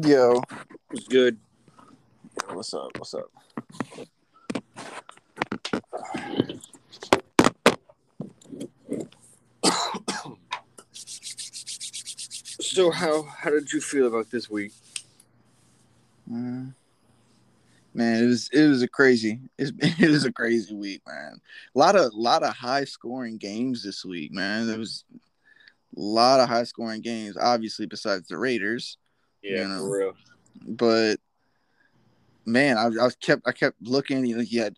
Yo, It's good. what's up? What's up? So how how did you feel about this week? Mm. Man, it was it was a crazy it's, it was a crazy week, man. A lot of lot of high scoring games this week, man. There was a lot of high scoring games, obviously besides the Raiders, Yeah, You know. for real. but man, I, I kept I kept looking. You know, you had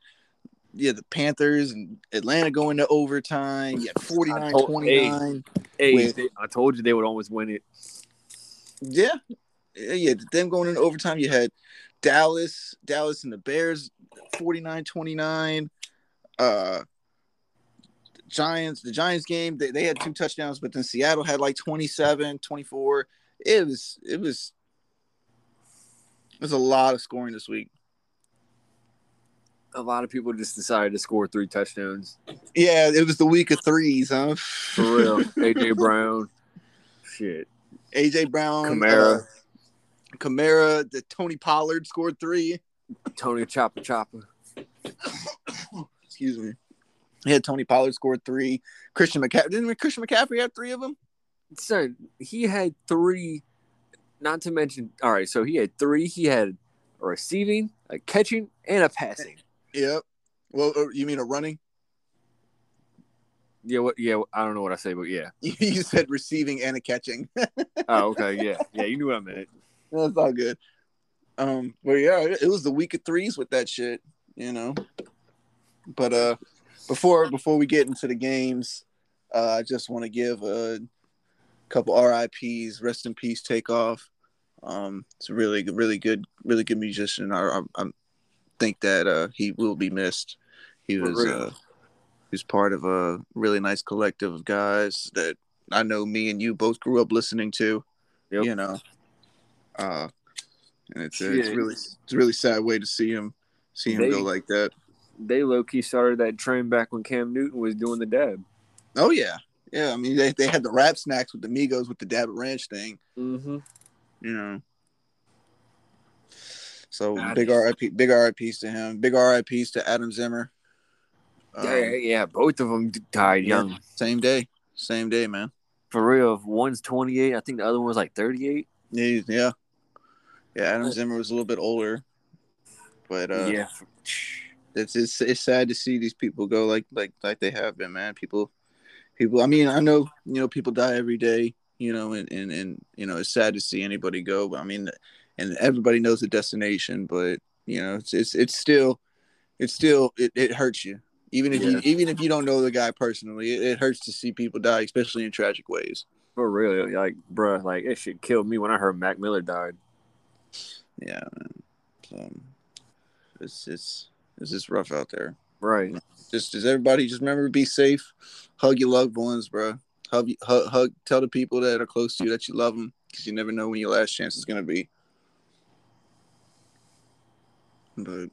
yeah the Panthers and Atlanta going to overtime. You had 49-29. Hey, With- they- I told you they would almost win it. Yeah, yeah, yeah. Them going into overtime. You had Dallas, Dallas and the Bears, 49-29. Uh, Giants, the Giants game, they, they had two touchdowns, but then Seattle had like 27, 24. It was, it was, it was a lot of scoring this week. A lot of people just decided to score three touchdowns. Yeah, it was the week of threes, huh? For real. AJ Brown. Shit. AJ Brown, Kamara. uh, Kamara, the Tony Pollard scored three. Tony Chopper Chopper. Excuse me. Had Tony Pollard scored three. Christian McCaffrey didn't Christian McCaffrey have three of them? Son, he had three. Not to mention, all right. So he had three. He had a receiving, a catching, and a passing. Yep. Well, uh, you mean a running? Yeah, what? Yeah, I don't know what I say, but yeah. you said receiving and a catching. Oh, okay, yeah, yeah. You knew what I meant. That's all good. Um, but yeah, it it was the week of threes with that shit, you know. But uh, before before we get into the games, uh, I just want to give a couple RIPS, rest in peace, Takeoff. Um, it's a really really good really good musician. I I, I think that uh he will be missed. He was uh he was part of a really nice collective of guys that I know me and you both grew up listening to Yep. you know. Uh, and it's, uh, it's really it's a really sad way to see him see him They- go like that. They low key started that train back when Cam Newton was doing the dab. Oh yeah, yeah. I mean they, they had the rap snacks with the Migos with the Dab Ranch thing, Mm-hmm. you know. So God. big RIP, big RIPs to him. Big RIPs to Adam Zimmer. Um, yeah, yeah, both of them died yeah. young. Same day, same day, man. For real, one's twenty eight. I think the other one was like thirty eight. Yeah, yeah, yeah. Adam Zimmer was a little bit older, but uh, yeah, it's, it's it's sad to see these people go like like like they have been, man. People, people. I mean, I know you know people die every day, you know, and and and you know it's sad to see anybody go. But I mean, and everybody knows the destination, but you know, it's it's it's still, it's still it, it hurts you. Even if you even if you don't know the guy personally, it, it hurts to see people die, especially in tragic ways. for real. Like, bruh, like it should kill me when I heard Mac Miller died. Yeah, man. So it's it's it's just rough out there. Right. just just everybody just remember to be safe. Hug your loved ones bro hug, hug, hug tell the people that are close to you that you love them because you never know when your last chance is going to be. But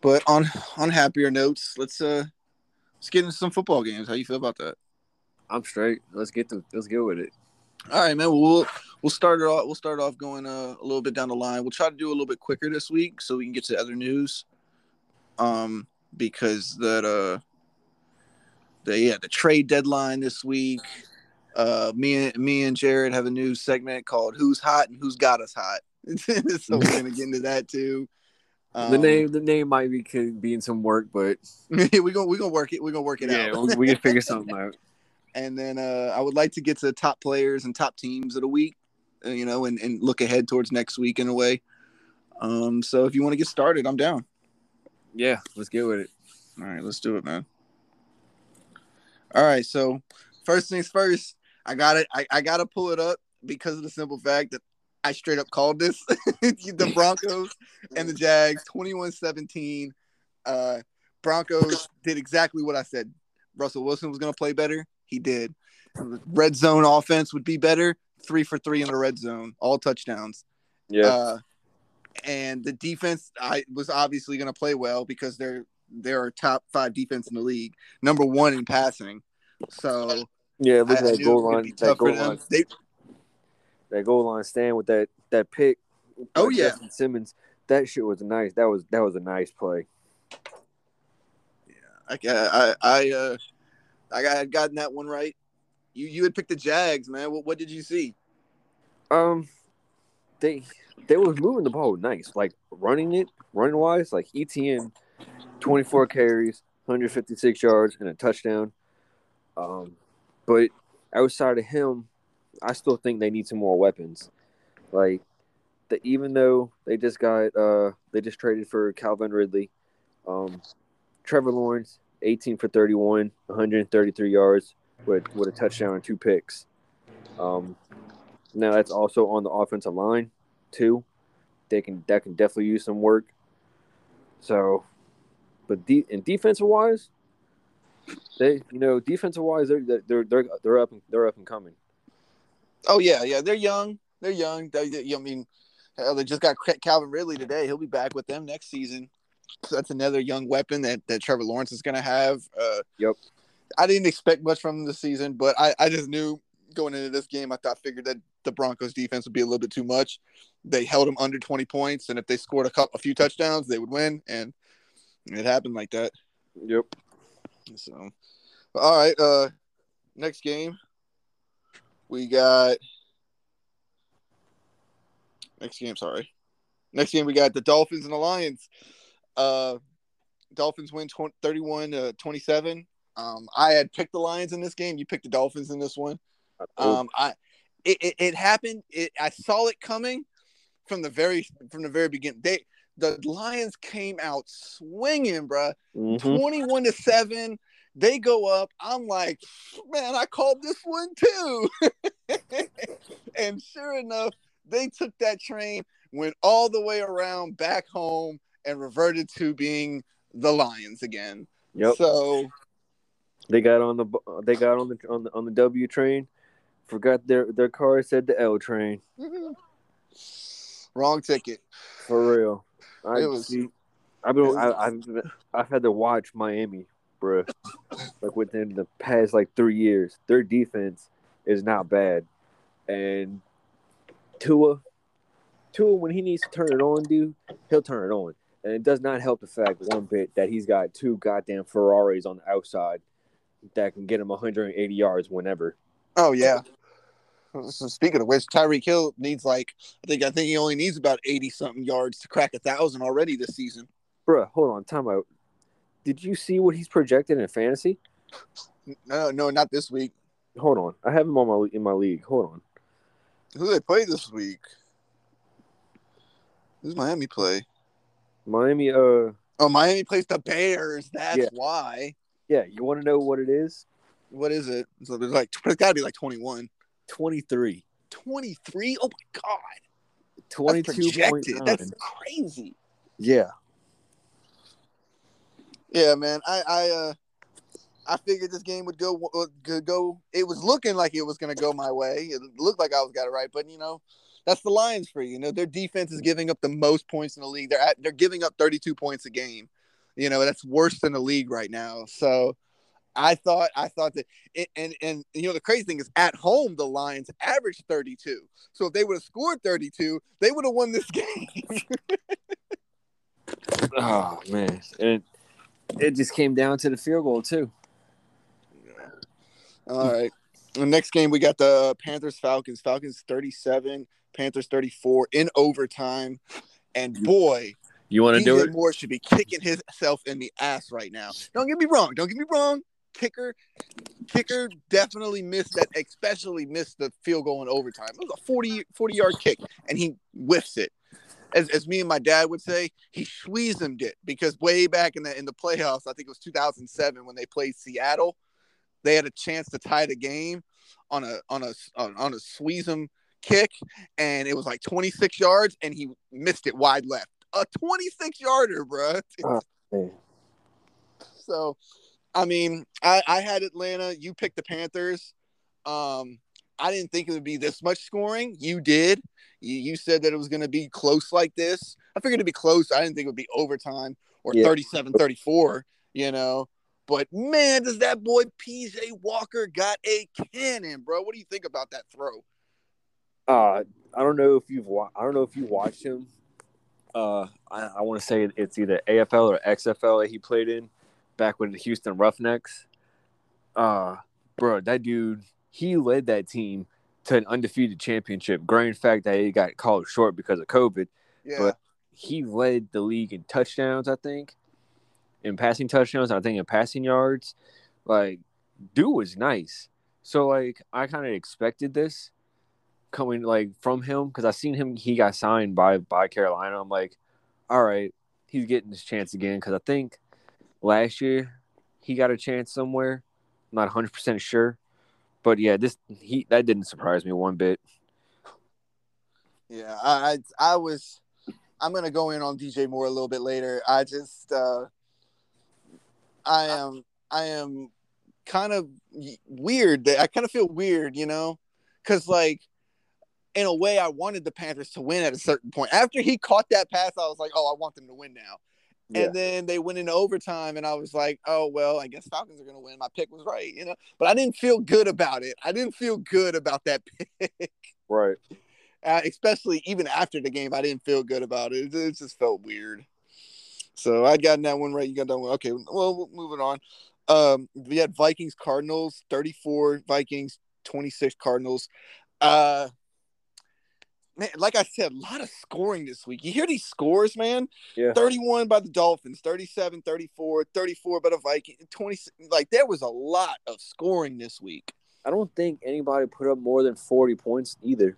but on on happier notes let's uh let's get into some football games. How you feel about that? I'm straight. Let's get to let's get with it. all right man. We'll we'll start it off we'll start off going uh, a little bit down the line. We'll try to do a little bit quicker this week so we can get to other news. Um because that uh the yeah the trade deadline this week uh me and me and jared have a new segment called who's hot and who's got us hot so we're gonna get into that too um, the name the name might be could be in some work, but we're gonna we're gonna work it we're gonna work it yeah, out we, we can figure something out. and then uh, I would like to get to the top players and top teams of the week, uh, you know, and, and look ahead towards next week in a way. Um, so if you want to get started, I'm down. Yeah, let's get with it. All right, let's do it, man. All right, so first things first, I got it. I, I got to pull it up because of the simple fact that I straight up called this the Broncos and the Jags 21-17. Uh, Broncos did exactly what I said. Russell Wilson was going to play better. He did. Red zone offense would be better. Three for three in the red zone, all touchdowns. Yeah. Uh, and the defense I was obviously going to play well because they're they're a top five defense in the league, number one in passing. So yeah, look at that goal line. That goal line. They that goal line stand with that that pick. Oh, yeah. Justin Simmons. That shit was nice. That was that was a nice play. Yeah, I I I uh I had gotten that one right. You you had picked the Jags, man. What what did you see? Um, they they was moving the ball nice, like running it, running wise, like ETN, twenty four carries, hundred fifty six yards, and a touchdown. Um, but outside of him, I still think they need some more weapons. Like, the, even though they just got uh they just traded for Calvin Ridley, um, Trevor Lawrence, eighteen for thirty one, one hundred thirty three yards with with a touchdown and two picks. Um, now that's also on the offensive line too. They can that can definitely use some work. So, but de- and defensive wise, they you know defensive wise they're they're they're they're up and they're up and coming. Oh yeah, yeah. They're young. They're young. They, they- I mean, hell, they just got Calvin Ridley today. He'll be back with them next season. So that's another young weapon that, that Trevor Lawrence is going to have. Uh, Yep. I didn't expect much from this season, but I, I just knew going into this game, I thought figured that the Broncos defense would be a little bit too much. They held them under 20 points, and if they scored a couple, a few touchdowns, they would win, and it happened like that. Yep. So, all right. Uh, next game, we got. Next game, sorry. Next game, we got the Dolphins and the Lions. Uh, Dolphins win 20, 31 to 27. Um, I had picked the Lions in this game. You picked the Dolphins in this one. Um, I it, it, it happened. It, I saw it coming from the very from the very beginning. They the Lions came out swinging, bruh. Mhm. 21 to 7 they go up i'm like man i called this one too and sure enough they took that train went all the way around back home and reverted to being the lions again Yep. so They got on the they got on the on the on the W train, forgot their their car said the L train. Mm-hmm. wrong ticket For real. I It was- see. I've been I, I've I've had to watch Miami, bro. like within the past like three years, their defense is not bad, and Tua, Tua when he needs to turn it on, dude, he'll turn it on, and it does not help the fact one bit that he's got two goddamn Ferraris on the outside that can get him 180 yards whenever. Oh yeah so speaking of which tyreek hill needs like i think i think he only needs about 80 something yards to crack a thousand already this season Bruh, hold on, time out. Did you see what he's projected in fantasy? no no not this week Hold on, I have him on my in my league. Hold on. Who they play this week? Who's Miami play? Miami, uh, Oh, Miami plays the Bears. That's Yeah. why. yeah, you want to know what it is? What is it? So there's like it's got to be like 21. 23. 23? Oh my god. That's 22 projected. That's crazy. Yeah. Yeah, man. I I uh I figured this game would go would go. It was looking like it was going to go my way. It looked like I was got it right, but you know, that's the Lions for you. You know, their defense is giving up the most points in the league. They're at, they're giving up 32 points a game. You know, that's worse than the league right now. So, I thought I thought that it, and and you know the crazy thing is at home the Lions averaged 32. So if they would have scored 32, they would have won this game. Oh, man. And it just came down to the field goal, too. All right. The next game we got the Panthers Falcons. Falcons 37, Panthers 34 in overtime. And boy, You want to do it? Moore should be kicking himself in the ass right now. Don't get me wrong. Don't get me wrong. Kicker, kicker definitely missed that, especially missed the field goal in overtime. It was a 40, 40 yard kick, and he whiffs it. As, as me and my dad would say, he squeezed it because way back in the in the playoffs, I think it was 2007 when they played Seattle, they had a chance to tie the game on a on a on, on a squeeze 'em kick, and it was like 26 yards, and he missed it wide left. A 26 yarder, bruh. Oh. So, I mean, I, I had Atlanta. You picked the Panthers. Um, I didn't think it would be this much scoring. You did. You, you said that it was going to be close like this. I figured it'd be close. I didn't think it would be overtime or Yeah. 37 34, you know. But man, does that boy PJ Walker got a cannon, bro? What do you think about that throw? Uh, I don't know if you've wa- I don't know if you watched him. Uh, I, I want to say it's either AFL or XFL that he played in back with the Houston Roughnecks. Uh, bro, that dude he led that team to an undefeated championship. Granted, fact that he got called short because of COVID, Yeah. but he led the league in touchdowns. I think in passing touchdowns. I think in passing yards. Like, dude was nice. So like, I kind of expected this coming like from him because I seen him. He got signed by by Carolina. I'm like, all right, he's getting his chance again because I think last year he got a chance somewhere. I'm not 100 percent sure, but yeah, this he that didn't surprise me one bit. Yeah, I, I was I'm gonna go in on DJ Moore a little bit later. I just uh I am I am kind of weird I kind of feel weird, you know, because like in a way I wanted the Panthers to win at a certain point. After he caught that pass, I was like, oh, I want them to win now. Yeah. And then they went into overtime, and I was like, "Oh well, I guess Falcons are going to win." My pick was right, you know. But I didn't feel good about it. I didn't feel good about that pick Right. uh, especially even after the game, I didn't feel good about it. It, it just felt weird. So I got that one right. You got that one. Okay. Well, moving on. Um, we had Vikings Cardinals, 34 Vikings, 26 Cardinals. Uh, man, like I said, a lot of scoring this week. You hear these scores, man? Yeah. 31 by the Dolphins, 37, 34, 34 by the Vikings, 20. Like there was a lot of scoring this week. I don't think anybody put up more than 40 points either.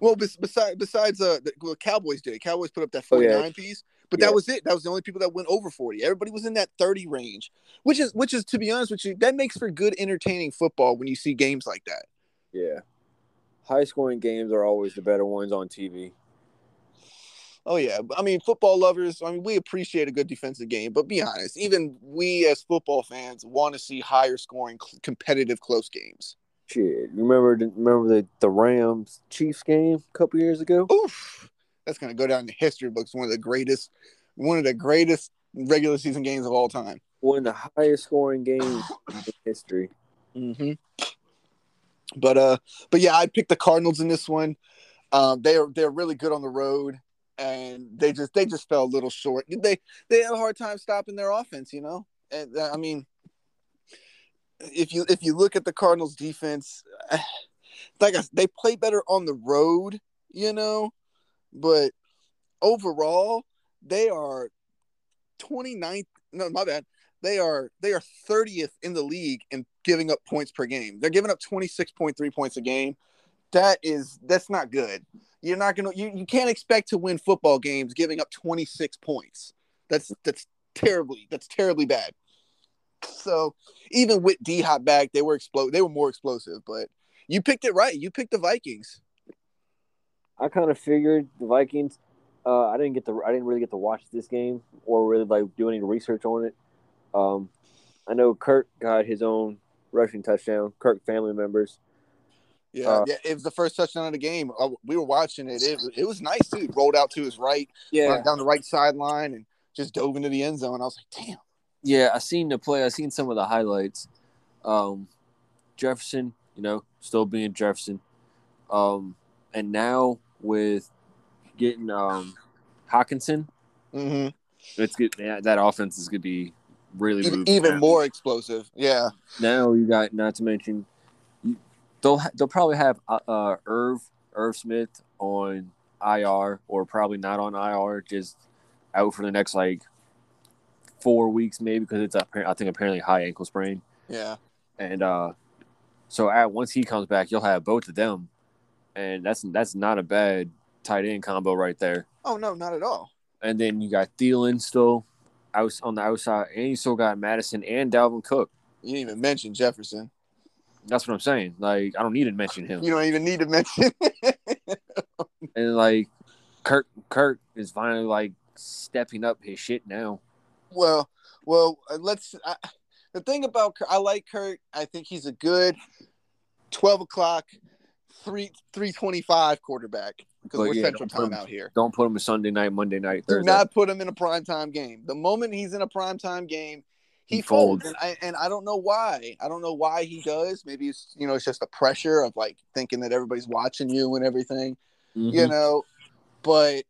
Well, besides besides uh, the well, Cowboys did. Cowboys put up that Oh, yeah. 49 piece, but Yeah. that was it. That was the only people that went over 40. Everybody was in that 30 range, which is which is to be honest with you, that makes for good entertaining football when you see games like that. Yeah. High scoring games are always the better ones on TV. Oh yeah, I mean football lovers. I mean we appreciate a good defensive game, but be honest, even we as football fans want to see higher scoring, competitive, close games. Shit. Remember the, remember the, the Rams Chiefs game a couple years ago? Oof, that's gonna go down in the history books. One of the greatest, one of the greatest regular season games of all time. One of the highest scoring games in history. Mm-hmm. But uh, but yeah, I picked the Cardinals in this one. Um, they're they're really good on the road, and they just they just fell a little short. They they had a hard time stopping their offense, you know. And uh, I mean, if you if you look at the Cardinals defense, like I, they play better on the road, you know, but overall they are 29th. No, my bad. They are they are 30th in the league in giving up points per game. They're giving up 26.3 points a game. That is that's not good. You're not gonna you, you can't expect to win football games giving up 26 points. That's that's terribly that's terribly bad. So even with D Hop back, they were explode they were more explosive, but you picked it right. You picked the Vikings. I kind of figured the Vikings. Uh, I didn't get to. I didn't really get to watch this game or really like do any research on it. Um, I know Kirk got his own rushing touchdown. Kirk family members. Yeah, Uh, yeah, it was the first touchdown of the game. Uh, we were watching it. It, it was nice too. Rolled out to his right, run down the right sideline, and just dove into the end zone. I was like, damn. yeah. I seen the play. I seen some of the highlights. Um, Jefferson, you know, still being Jefferson. Um, and now with getting um Hockenson, hmm it's good. Yeah, that offense is gonna be really Even, even more explosive. Yeah. Now you got not to mention you- they'll they'll probably have uh, uh Irv Irv Smith on IR or probably not on IR, just out for the next like four weeks maybe because it's a, I think apparently high ankle sprain Yeah. and uh so at once he comes back you'll have both of them and that's that's not a bad tight end combo right there Oh no, not at all. and then you got Thielen still out on the outside and you still got Madison and Dalvin Cook You didn't even mention Jefferson. that's what I'm saying like I don't need to mention him You don't even need to mention. and like Kirk Kirk is finally like stepping up his shit now. well, well, uh, let's. I, the thing about Kirk, I like Kirk. I think he's a good twelve o'clock, three three twenty five quarterback because But we're yeah, Central Time him- out here. Don't put him in Sunday night, Monday night, Do not put him in a prime time game. The moment he's in a prime time game, he, He folds, folds. and I and I don't know why. I don't know why he does. Maybe it's you know it's just the pressure of like thinking that everybody's watching you and everything, you Mhm. know. But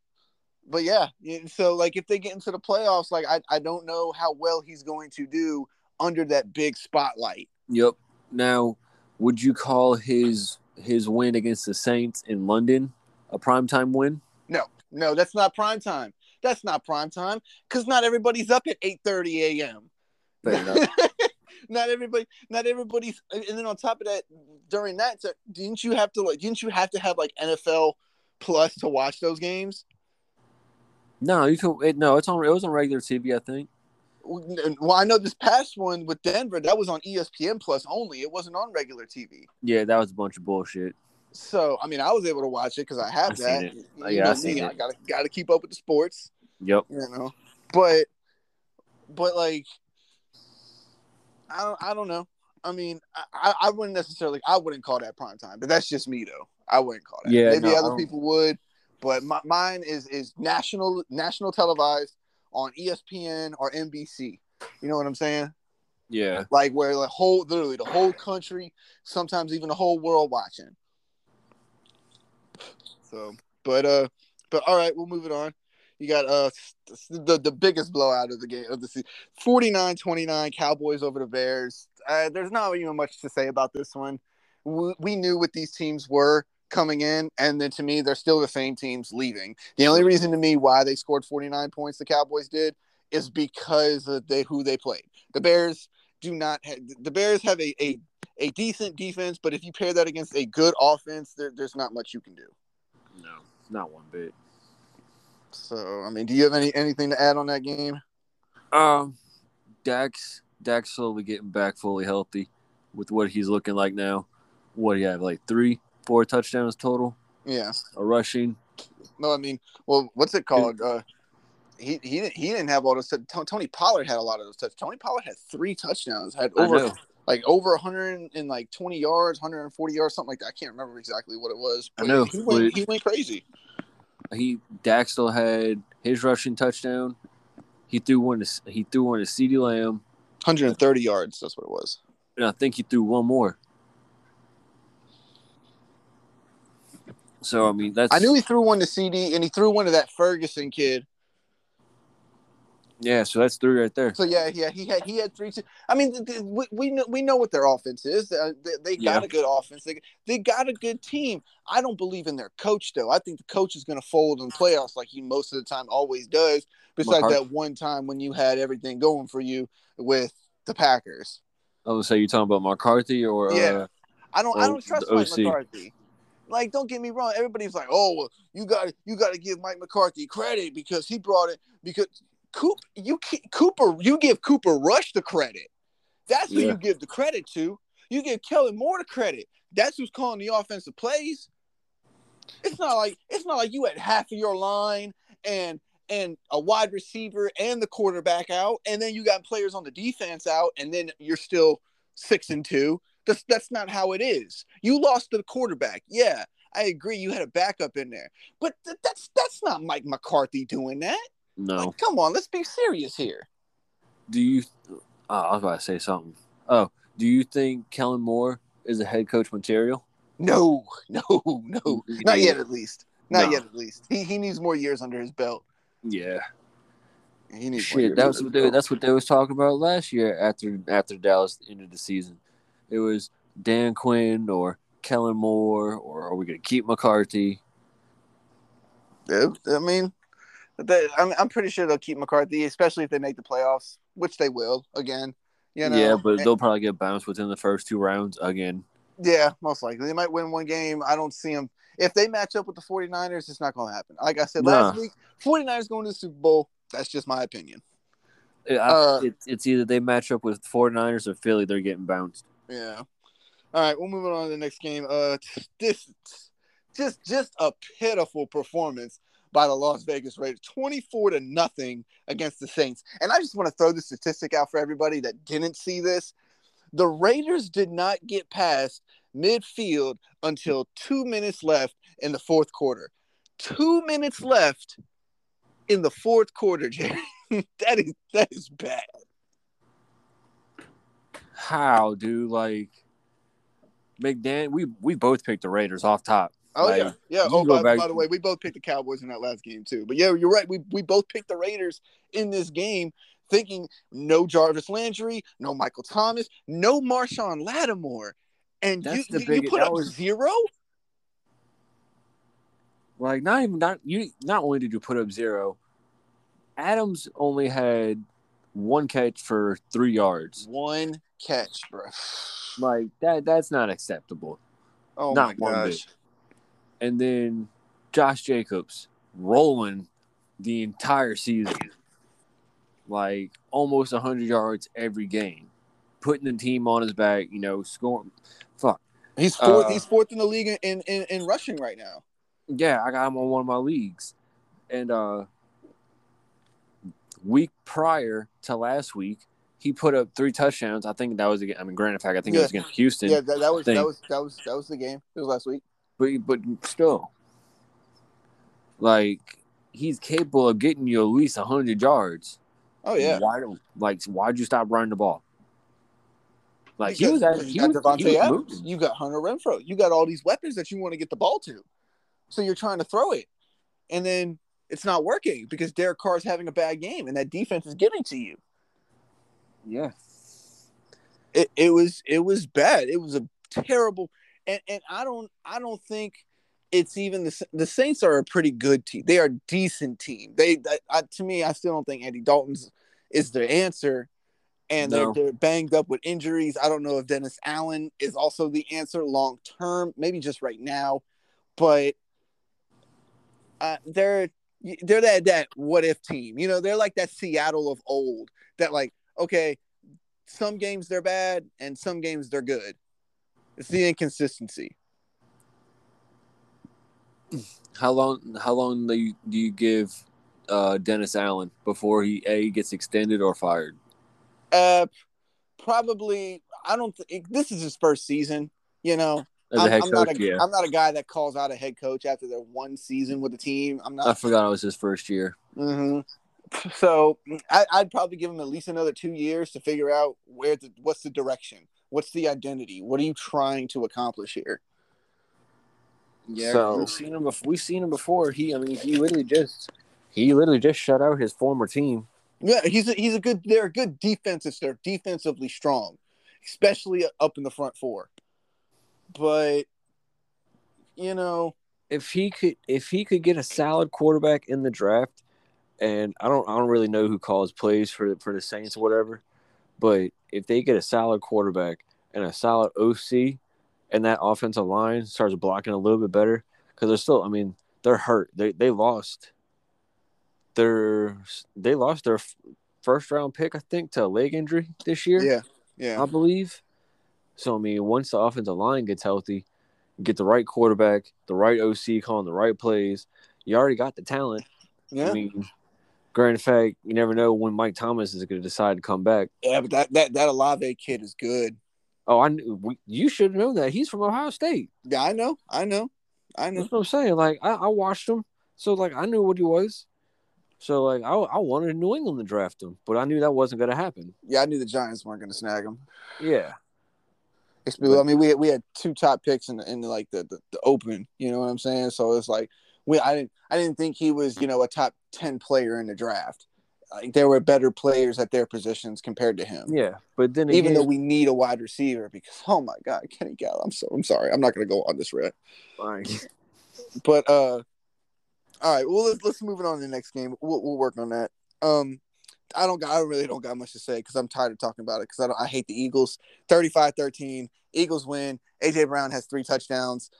but yeah, yeah, so like if they get into the playoffs, like I I don't know how well he's going to do under that big spotlight. Yep. Now, would you call his his win against the Saints in London a primetime win? No, no, that's not prime time. That's not prime time because not everybody's up at eight thirty a.m. Not everybody, not everybody's, and then on top of that, during that, didn't you have to like, didn't you have to have like NFL Plus to watch those games? No, you can. It, no, it's on. It was on regular TV, I think. Well, I know this past one with Denver that was on ESPN Plus only. It wasn't on regular TV. Yeah, that was a bunch of bullshit. So I mean, I was able to watch it because I have I that. You Yeah, I seen me, it. I gotta gotta keep up with the sports. Yep. you know. But but like I don't I don't know. I mean, I, I- I wouldn't necessarily I wouldn't call that prime time, but that's just me though. I wouldn't call that. Yeah, Maybe no, other people would, but my, mine is is national national televised on ESPN or NBC. You know what I'm saying? Yeah. Like where the whole literally the whole country, sometimes even the whole world watching. So, but uh, but all right, we'll move it on. You got uh the the biggest blowout of the game of the season, 49-29 Cowboys over the Bears. Uh, there's not even much to say about this one. We, we knew what these teams were coming in, and then to me, they're still the same teams leaving. The only reason to me why they scored 49 points, the Cowboys did, is because of they who they played. The Bears do not have, the Bears have a, a a decent defense, but if you pair that against a good offense, there, there's not much you can do. No, not one bit. So, I mean, do you have any anything to add on that game? Um, Dax, Dax slowly getting back fully healthy with what he's looking like now. What do you have, like three, four touchdowns total, Yeah. a rushing. No, I mean, well, what's it called? Uh, he he didn't he didn't have all those. Tony Pollard had a lot of those touchdowns. Tony Pollard had three touchdowns. Had over like over 100 and like 20 yards, 140 yards, something like that. I can't remember exactly what it was. I know, he went he went crazy. He Dax still had his rushing touchdown. He threw one. To, he threw one to CeeDee Lamb, 130 yards. That's what it was. and I think he threw one more. So I mean, that's I knew he threw one to CD and he threw one to that Ferguson kid. yeah. So that's three right there. So yeah, yeah, he had he had three. Two. I mean, th- th- we, we know we know what their offense is. Uh, they, they got Yeah. a good offense. They, they got a good team. I don't believe in their coach though. I think the coach is going to fold in playoffs like he most of the time always does. Besides that one time when you had everything going for you with the Packers. I was say you're talking about McCarthy or Yeah. uh, I don't. I don't trust Mike McCarthy. Like, don't get me wrong. Everybody's like, "Oh, well, you got you got to give Mike McCarthy credit because he brought it." Because Coop, you Cooper, you give Cooper Rush the credit. That's who Yeah. you give the credit to. You give Kellen Moore the credit. That's who's calling the offensive plays. It's not like it's not like you had half of your line and and a wide receiver and the quarterback out, and then you got players on the defense out, and then you're still six and two. That's that's not how it is. You lost the quarterback. Yeah, I agree. You had a backup in there, but th- that's that's not Mike McCarthy doing that. no? Like, come on, let's be serious here. Do you? Oh, I was about to say something. Oh, do you think Kellen Moore is a head coach material? No, no, no, mm-hmm. not yet. At least, not No. yet. At least, he he needs more years under his belt. Yeah. He needs Shit, that's under what they that's what they was talking about last year after after Dallas ended the season. It was Dan Quinn or Kellen Moore or are we gonna keep McCarthy? I mean, they, I'm, I'm pretty sure they'll keep McCarthy, especially if they make the playoffs, which they will again. You know, yeah, but they'll probably get bounced within the first two rounds again. yeah, most likely they might win one game. I don't see them if they match up with the 49ers. It's not going to happen. Like I said last Nah. week, 49ers going to the Super Bowl. That's just my opinion. I- Uh, it's, it's either they match up with 49ers or Philly, they're getting bounced. Yeah. All right, we'll move on to the next game. Uh, this just just a pitiful performance by the Las Vegas Raiders, twenty-four to nothing against the Saints. And I just want to throw the statistic out for everybody that didn't see this. The Raiders did not get past midfield until two minutes left in the fourth quarter. Two minutes left in the fourth quarter, Jerry. that is that is bad. How, dude? Like McDan, we we both picked the Raiders off top. Oh Like, yeah, yeah. Oh, by, by the way, we both picked the Cowboys in that last game too. But yeah, you're right. We we both picked the Raiders in this game, thinking no Jarvis Landry, no Michael Thomas, no Marshon Lattimore, and you That's the you, big- you put up was- zero. Like not even not you. Not only did you put up zero, Adams only had one catch for three yards. One catch, bro. Like that. That's not acceptable. Oh Not my one gosh. bit. And then Josh Jacobs rolling the entire season, like almost hundred yards every game, putting the team on his back. You know, scoring. Fuck He's fourth. Uh, he's fourth in the league in, in in rushing right now. yeah, I got him on one of my leagues, and uh, week prior to last week, he put up three touchdowns. I think that was against. I mean, granted fact, I think it was against Houston. Yeah, that, that was that was that was that was the game. It was last week. but but still, like he's capable of getting you at least hundred yards. Oh yeah. Why like why'd you stop running the ball? Like he was at, you he got was, Davante he was Adams. moving. You got Hunter Renfrow. You got all these weapons that you want to get the ball to. So you're trying to throw it. And then it's not working because Derek Carr's having a bad game and that defense is getting to you. Yeah. It, it was it was bad. It was a terrible and, and I don't I don't think it's even the the Saints are a pretty good team. They are a decent team. They I, to me I still don't think Andy Dalton's is the answer. And No. they're, they're banged up with injuries. I don't know if Dennis Allen is also the answer long term, maybe just right now, but uh, they're they're that that what if team. You know, they're like that Seattle of old. That like okay, some games they're bad and some games they're good. It's the inconsistency. How long how long do you, do you give uh, Dennis Allen before he a gets extended or fired? Uh, probably. I don't. think this is his first season. You know, I'm, I'm coach, not a, yeah. am not a guy that calls out a head coach after their one season with the team. I'm not. I forgot it was his first year. hmm So I, I'd probably give him at least another two years to figure out where the what's the direction, what's the identity, what are you trying to accomplish here? Yeah, So- we've seen him. Before, we've seen him before. He, I mean, he literally just he literally just shut out his former team. Yeah, he's a, he's a good. They're a good defensive. They're defensively strong, especially up in the front four. But you know, If he could, if he could get a solid quarterback in the draft, and I don't, I don't really know who calls plays for for the Saints or whatever, but if they get a solid quarterback and a solid OC, and that offensive line starts blocking a little bit better, because they're still, I mean, they're hurt. They they lost. Their they lost their first round pick, I think, to a leg injury this year. yeah, yeah, I believe. So I mean, once the offensive line gets healthy, get the right quarterback, the right OC calling the right plays, you already got the talent. yeah, I mean, granted fact, you never know when Mike Thomas is going to decide to come back. yeah. But that that that Olave kid is good. Oh, I knew you should know that he's from Ohio State. Yeah, I know, I know, I know. That's what I'm saying. Like I, I watched him, so like I knew what he was. So like I, I wanted New England to draft him, but I knew that wasn't going to happen. Yeah, I knew the Giants weren't going to snag him. Yeah, It's- I mean, we had, we had two top picks in the, in the, like the, the the open. You know what I'm saying? So it's like we I didn't I didn't think he was you know a top ten player in the draft. Like there were better players at their positions compared to him. yeah. But then Even again, though we need a wide receiver because oh my god, Kenny Golladay. I'm so I'm sorry. I'm not going to go on this rant. like, But uh, all right. Well, let's let's move it on to the next game. We'll we'll work on that. Um, I don't got I really don't got much to say because I'm tired of talking about it because I don't I hate the Eagles. 35-13. Eagles win. AJ Brown has three touchdowns.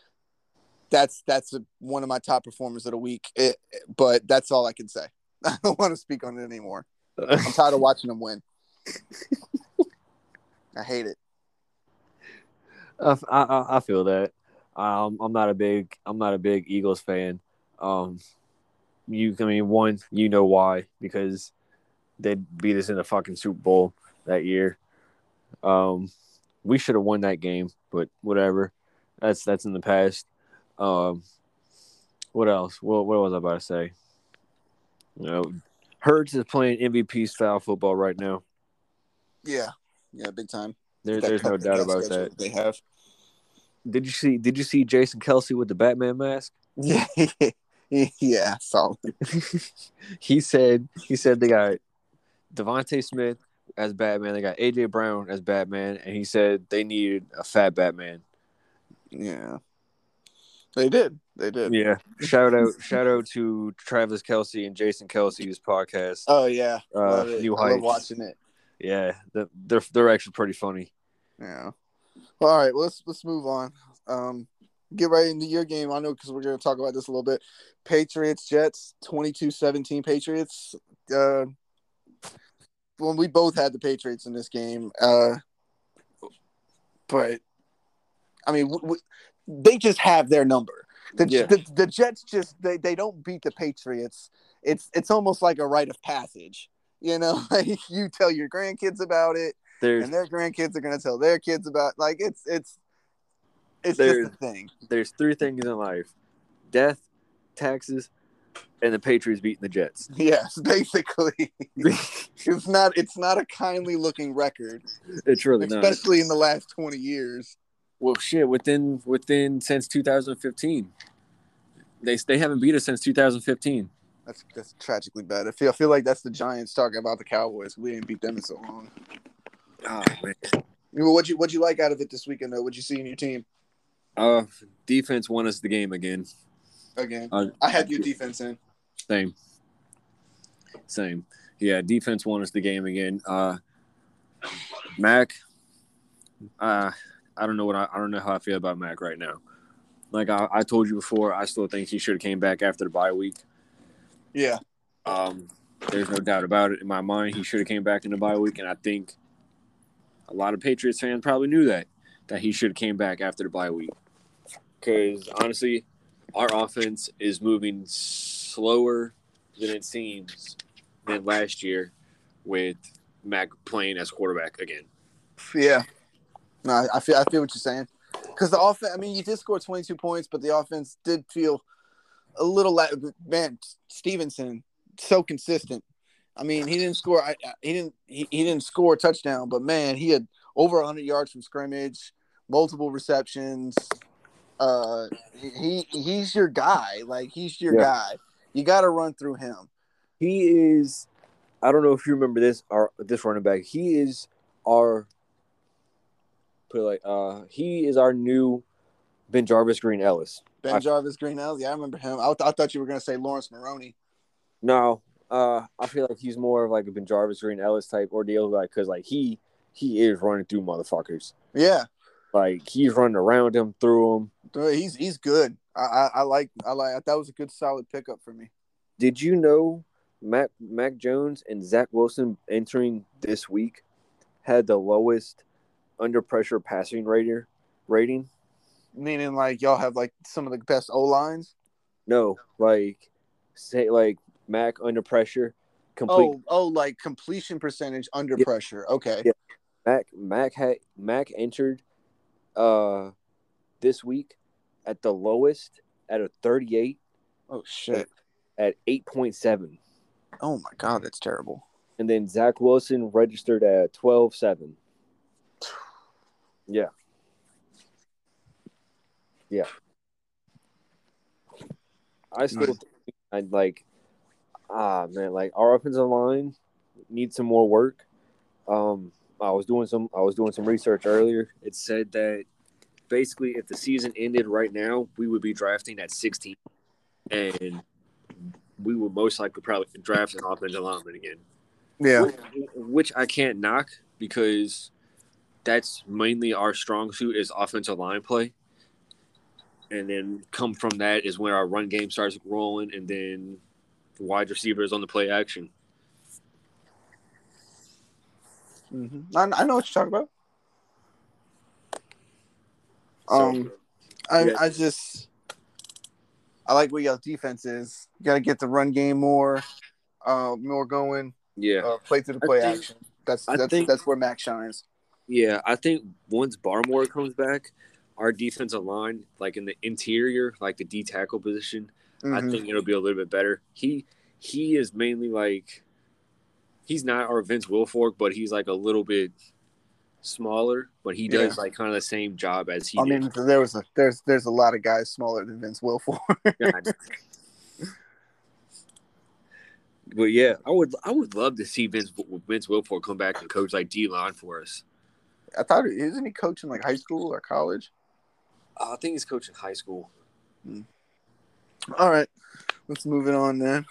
That's that's a, one of my top performers of the week. It, but that's all I can say. I don't want to speak on it anymore. I'm tired of watching them win. I hate it. I, I, I feel that. Um, I'm not a big I'm not a big Eagles fan. Um, you I mean one you know why because they beat us in the fucking Super Bowl that year. Um, we should have won that game, but whatever. That's that's in the past. Um, what else? What what was I about to say? You know, Hurts is playing MVP style football right now. Yeah, yeah, big time. There, there's no doubt about that. They have. Did you see? Did you see Jason Kelce with the Batman mask? Yeah, yeah, solid. he said he said they got DeVonta Smith as Batman, they got AJ Brown as Batman, and he said they needed a fat Batman. Yeah, they did. They did. Yeah. Shout out shout out to Travis Kelce and Jason Kelce's podcast. Oh yeah, Uh. New I love Heights. watching it. Yeah, they're they're actually pretty funny. Yeah. Well, all right. Let's let's move on. Um, get right into your game. I know because we're going to talk about this a little bit. Patriots Jets 22-17 Patriots. Uh, well, we both had the Patriots in this game. Uh, but I mean, w- w- they just have their number. The, Yeah. the the Jets just they, they don't beat the Patriots. It's it's almost like a rite of passage. You know, like you tell your grandkids about it There's and their grandkids are gonna tell their kids about like it's it's it's There- just a thing. there's three things in life: death, taxes, and the Patriots beating the Jets. Yes, basically. it's not it's not a kindly looking record, it's really not. especially in the last twenty years. Well, shit, within within since 2015, they they haven't beat us since 2015. That's that's tragically bad. I feel I feel like that's the Giants talking about the Cowboys. We didn't beat them in so long. Oh man. Well, What'd you what'd you like out of it this weekend though? What'd you see in your team Uh, defense won us the game again. again? Uh, I had your defense in. Same. Same. Yeah, defense won us the game again. Uh, Mac. Uh, I don't know what I, I don't know how I feel about Mac right now. Like I, I told you before, I still think he should have came back after the bye week. Yeah. Um, there's no doubt about it in my mind. He should have came back in the bye week, and I think a lot of Patriots fans probably knew that that he should have came back after the bye week. Because honestly, our offense is moving slower than it seems than last year with Mac playing as quarterback again. Yeah. No, I- I feel I feel what you're saying. Because the offense, I mean, you did score 22 points, but the offense did feel a little like man. Stevenson so consistent. I mean, he didn't score. I, I- he didn't. He, he didn't score a touchdown, but man, he had over 100 yards from scrimmage, multiple receptions. Uh, he he's your guy. Like he's your Yeah. guy. You got to run through him. He is. I don't know if you remember this. Our this running back. He is our. Put it like uh, he is our new BenJarvus Green-Ellis. Ben I- Jarvis Greenell. Yeah, I remember him. I, I thought you were gonna say Lawrence Maroney. No, uh, I feel like he's more of like a BenJarvus Green-Ellis type ordeal, like because like he he is running through motherfuckers. Yeah, Like he's running around him, through them. Dude, he's he's good. I, I I like I like that was a good solid pickup for me. Did you know Mac Mac Jones and Zach Wilson entering this week had the lowest under pressure passing rater rating? Meaning like y'all have like some of the best O lines. No, like say like Mac under pressure, complete. Oh oh, like completion percentage under Yeah. pressure. Okay. Yeah. Mac Mac had Mac entered uh this week at the lowest at a 38 Oh shit. at 8.7 Oh my god, that's terrible. and then Zach Wilson registered at 12.7 yeah. Yeah. I still Nice. I'd like ah man like our offensive line needs some more work. Um I was doing some I was doing some research earlier. It said that basically if the season ended right now we would be drafting at 16 and we would most likely probably draft an offensive lineman again. Yeah. which, which I can't knock because that's mainly our strong suit is offensive line play. And then come from that is when our run game starts rolling, and then wide receivers on the play action. Mm-hmm. I, I know what you're talking about. So, Um, I yeah. I just I like what y'all defense is. You got to get the run game more, uh, more going. yeah, Uh, play through the play think- action. That's I that's think- that's where Mac shines. Yeah. I think once Barmore comes back, our defensive line, like in the interior, like the D tackle position, I Mhm. think it'll be a little bit better. He he is mainly like he's not our Vince Wilfork, but he's like a little bit smaller, but he does like kind of the same job as he I did. mean, there was a there's there's a lot of guys smaller than Vince Wilfork. But yeah, I would I would love to see Vince Vince Wilfork come back and coach like D line for us. I thought isn't he coaching like high school or college? Uh, I think he's coaching high school. All right, let's move it on then.